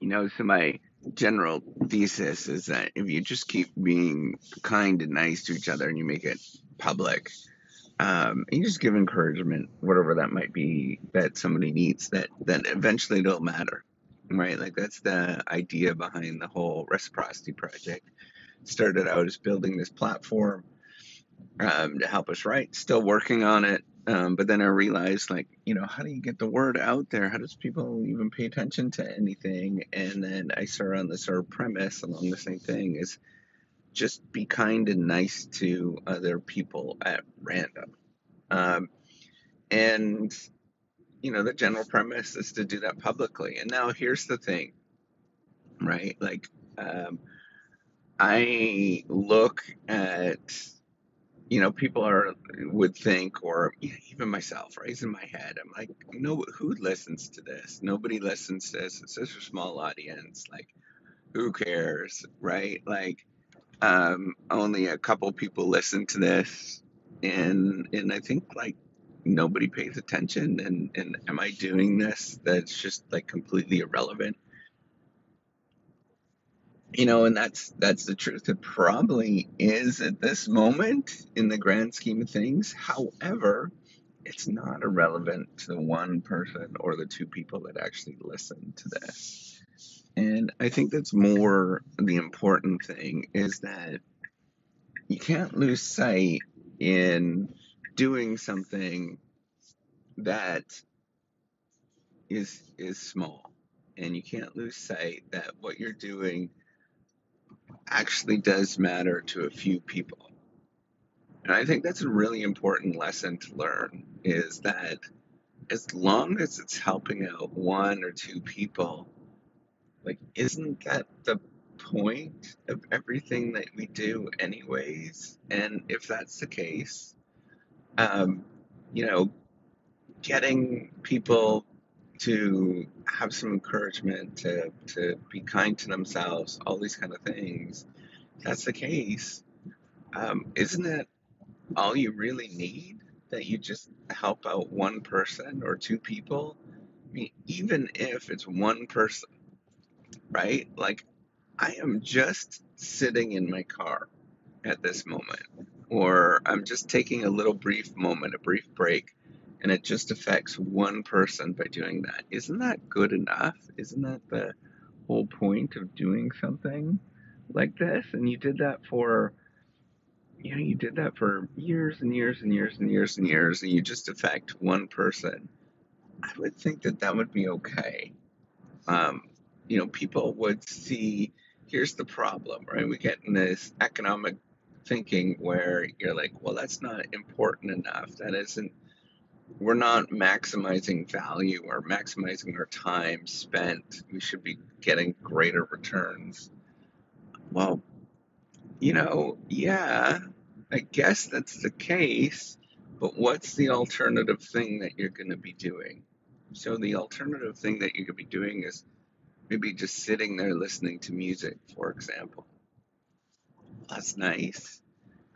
You know, so my general thesis is that if you just keep being kind and nice to each other and you make it public, um, and you just give encouragement, whatever that might be that somebody needs, that then eventually it'll matter, right? Like that's the idea behind the whole reciprocity project. Started out as building this platform um, to help us write. Still working on it, um, but then I realized, like, you know, how do you get the word out there? How does people even pay attention to anything? And then I started on this sort of premise along the same thing is just be kind and nice to other people at random. Um, and, you know, the general premise is to do that publicly. And now here's the thing, right? Like, um, I look at, you know, people are would think, or even myself, raising my head. I'm like, no, who listens to this? Nobody listens to this. It's such a small audience. Like, who cares, right? Like, um, only a couple people listen to this, and and I think like nobody pays attention. And and am I doing this? That's just like completely irrelevant. You know, and that's that's the truth. It probably is at this moment in the grand scheme of things. However, it's not irrelevant to the one person or the two people that actually listen to this. And I think that's more the important thing is that you can't lose sight in doing something that is is small. And you can't lose sight that what you're doing actually does matter to a few people. And I think that's a really important lesson to learn is that as long as it's helping out one or two people, like, isn't that the point of everything that we do, anyways? And if that's the case, um, you know, getting people to have some encouragement, to, to be kind to themselves, all these kind of things, that's the case, um, isn't it all you really need? That you just help out one person or two people? I mean, even if it's one person right? Like, I am just sitting in my car at this moment, or I'm just taking a little brief moment, a brief break, and it just affects one person by doing that. Isn't that good enough? Isn't that the whole point of doing something like this? And you did that for, you know, you did that for years and years and years and years and years, and you just affect one person. I would think that that would be okay. Um, you know, people would see here's the problem, right? We get in this economic thinking where you're like, well, that's not important enough. That isn't, we're not maximizing value or maximizing our time spent. We should be getting greater returns. Well, you know, yeah, I guess that's the case, but what's the alternative thing that you're going to be doing? So, the alternative thing that you could be doing is Maybe just sitting there listening to music, for example. That's nice,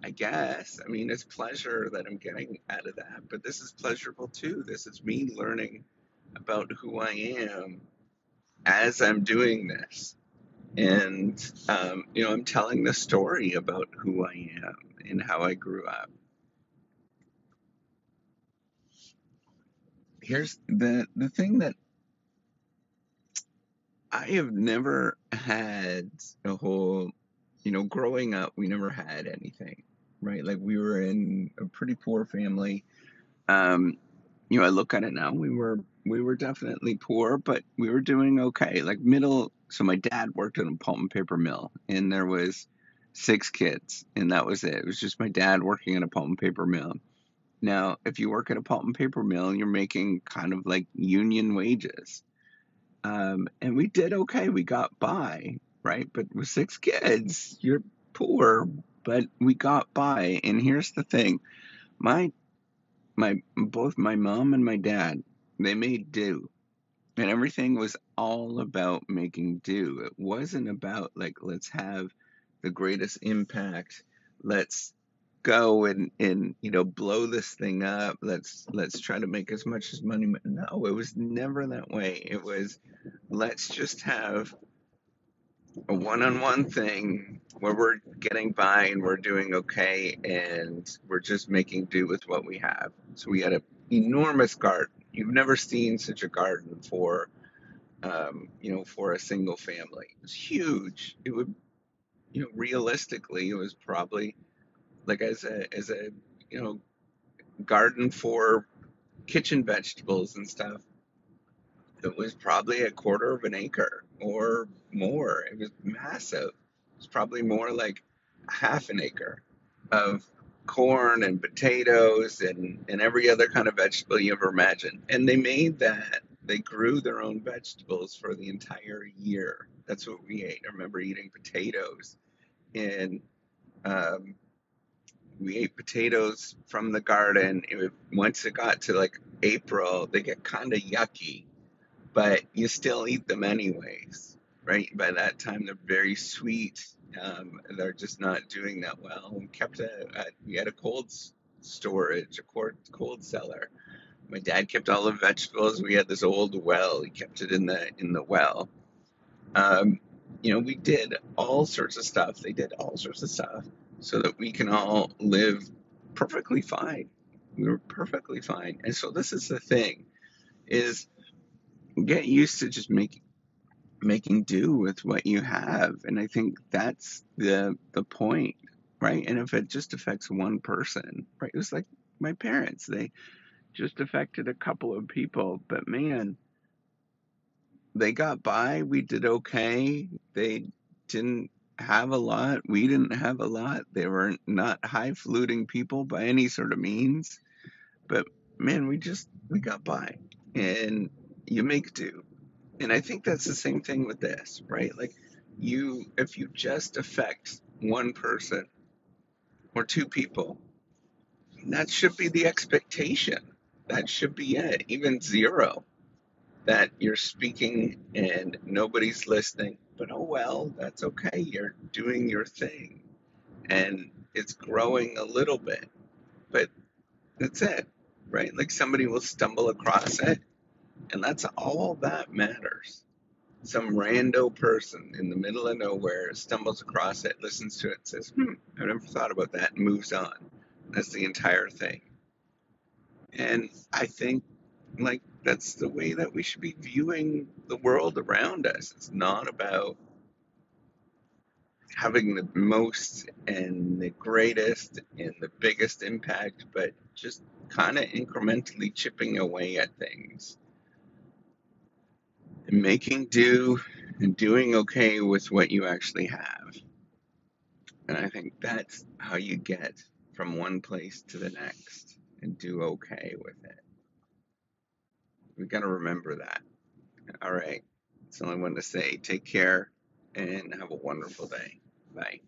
I guess. I mean, it's pleasure that I'm getting out of that, but this is pleasurable too. This is me learning about who I am as I'm doing this. And, um, you know, I'm telling the story about who I am and how I grew up. Here's the, the thing that I have never had a whole, you know, growing up, we never had anything, right? Like we were in a pretty poor family. Um, you know, I look at it now, we were we were definitely poor, but we were doing okay. Like middle, so my dad worked at a pulp and paper mill, and there was six kids, and that was it. It was just my dad working at a pulp and paper mill. Now, if you work at a pulp and paper mill, you're making kind of like union wages. Um, and we did okay. We got by, right? But with six kids, you're poor, but we got by. And here's the thing my, my, both my mom and my dad, they made do. And everything was all about making do. It wasn't about like, let's have the greatest impact. Let's go and and you know blow this thing up let's let's try to make as much as money no it was never that way it was let's just have a one-on-one thing where we're getting by and we're doing okay and we're just making do with what we have. So we had an enormous garden. You've never seen such a garden for um, you know for a single family. It was huge. It would you know realistically it was probably like as a as a you know garden for kitchen vegetables and stuff it was probably a quarter of an acre or more. It was massive. It was probably more like half an acre of corn and potatoes and, and every other kind of vegetable you ever imagine and they made that. They grew their own vegetables for the entire year. That's what we ate. I remember eating potatoes and um, we ate potatoes from the garden. It, once it got to like April, they get kind of yucky, but you still eat them anyways, right? By that time, they're very sweet. Um, they're just not doing that well. We kept a, a we had a cold storage, a cold cold cellar. My dad kept all the vegetables. We had this old well. He kept it in the in the well. Um, you know, we did all sorts of stuff. They did all sorts of stuff so that we can all live perfectly fine. We were perfectly fine. And so this is the thing is get used to just making making do with what you have. And I think that's the the point, right? And if it just affects one person, right? It was like my parents. They just affected a couple of people, but man, they got by. We did okay. They didn't have a lot. We didn't have a lot. They were not high fluting people by any sort of means. But man, we just we got by. And you make do. And I think that's the same thing with this, right? Like you if you just affect one person or two people, that should be the expectation. That should be it. Even zero. That you're speaking and nobody's listening but oh well, that's okay. You're doing your thing. And it's growing a little bit. But that's it, right? Like somebody will stumble across it, and that's all that matters. Some rando person in the middle of nowhere stumbles across it, listens to it, says, hmm, I've never thought about that, and moves on. That's the entire thing. And I think, like, that's the way that we should be viewing the world around us. It's not about having the most and the greatest and the biggest impact, but just kind of incrementally chipping away at things making do and doing okay with what you actually have. And I think that's how you get from one place to the next and do okay with it. We've got to remember that. All right. That's all I wanted to say. Take care and have a wonderful day. Bye.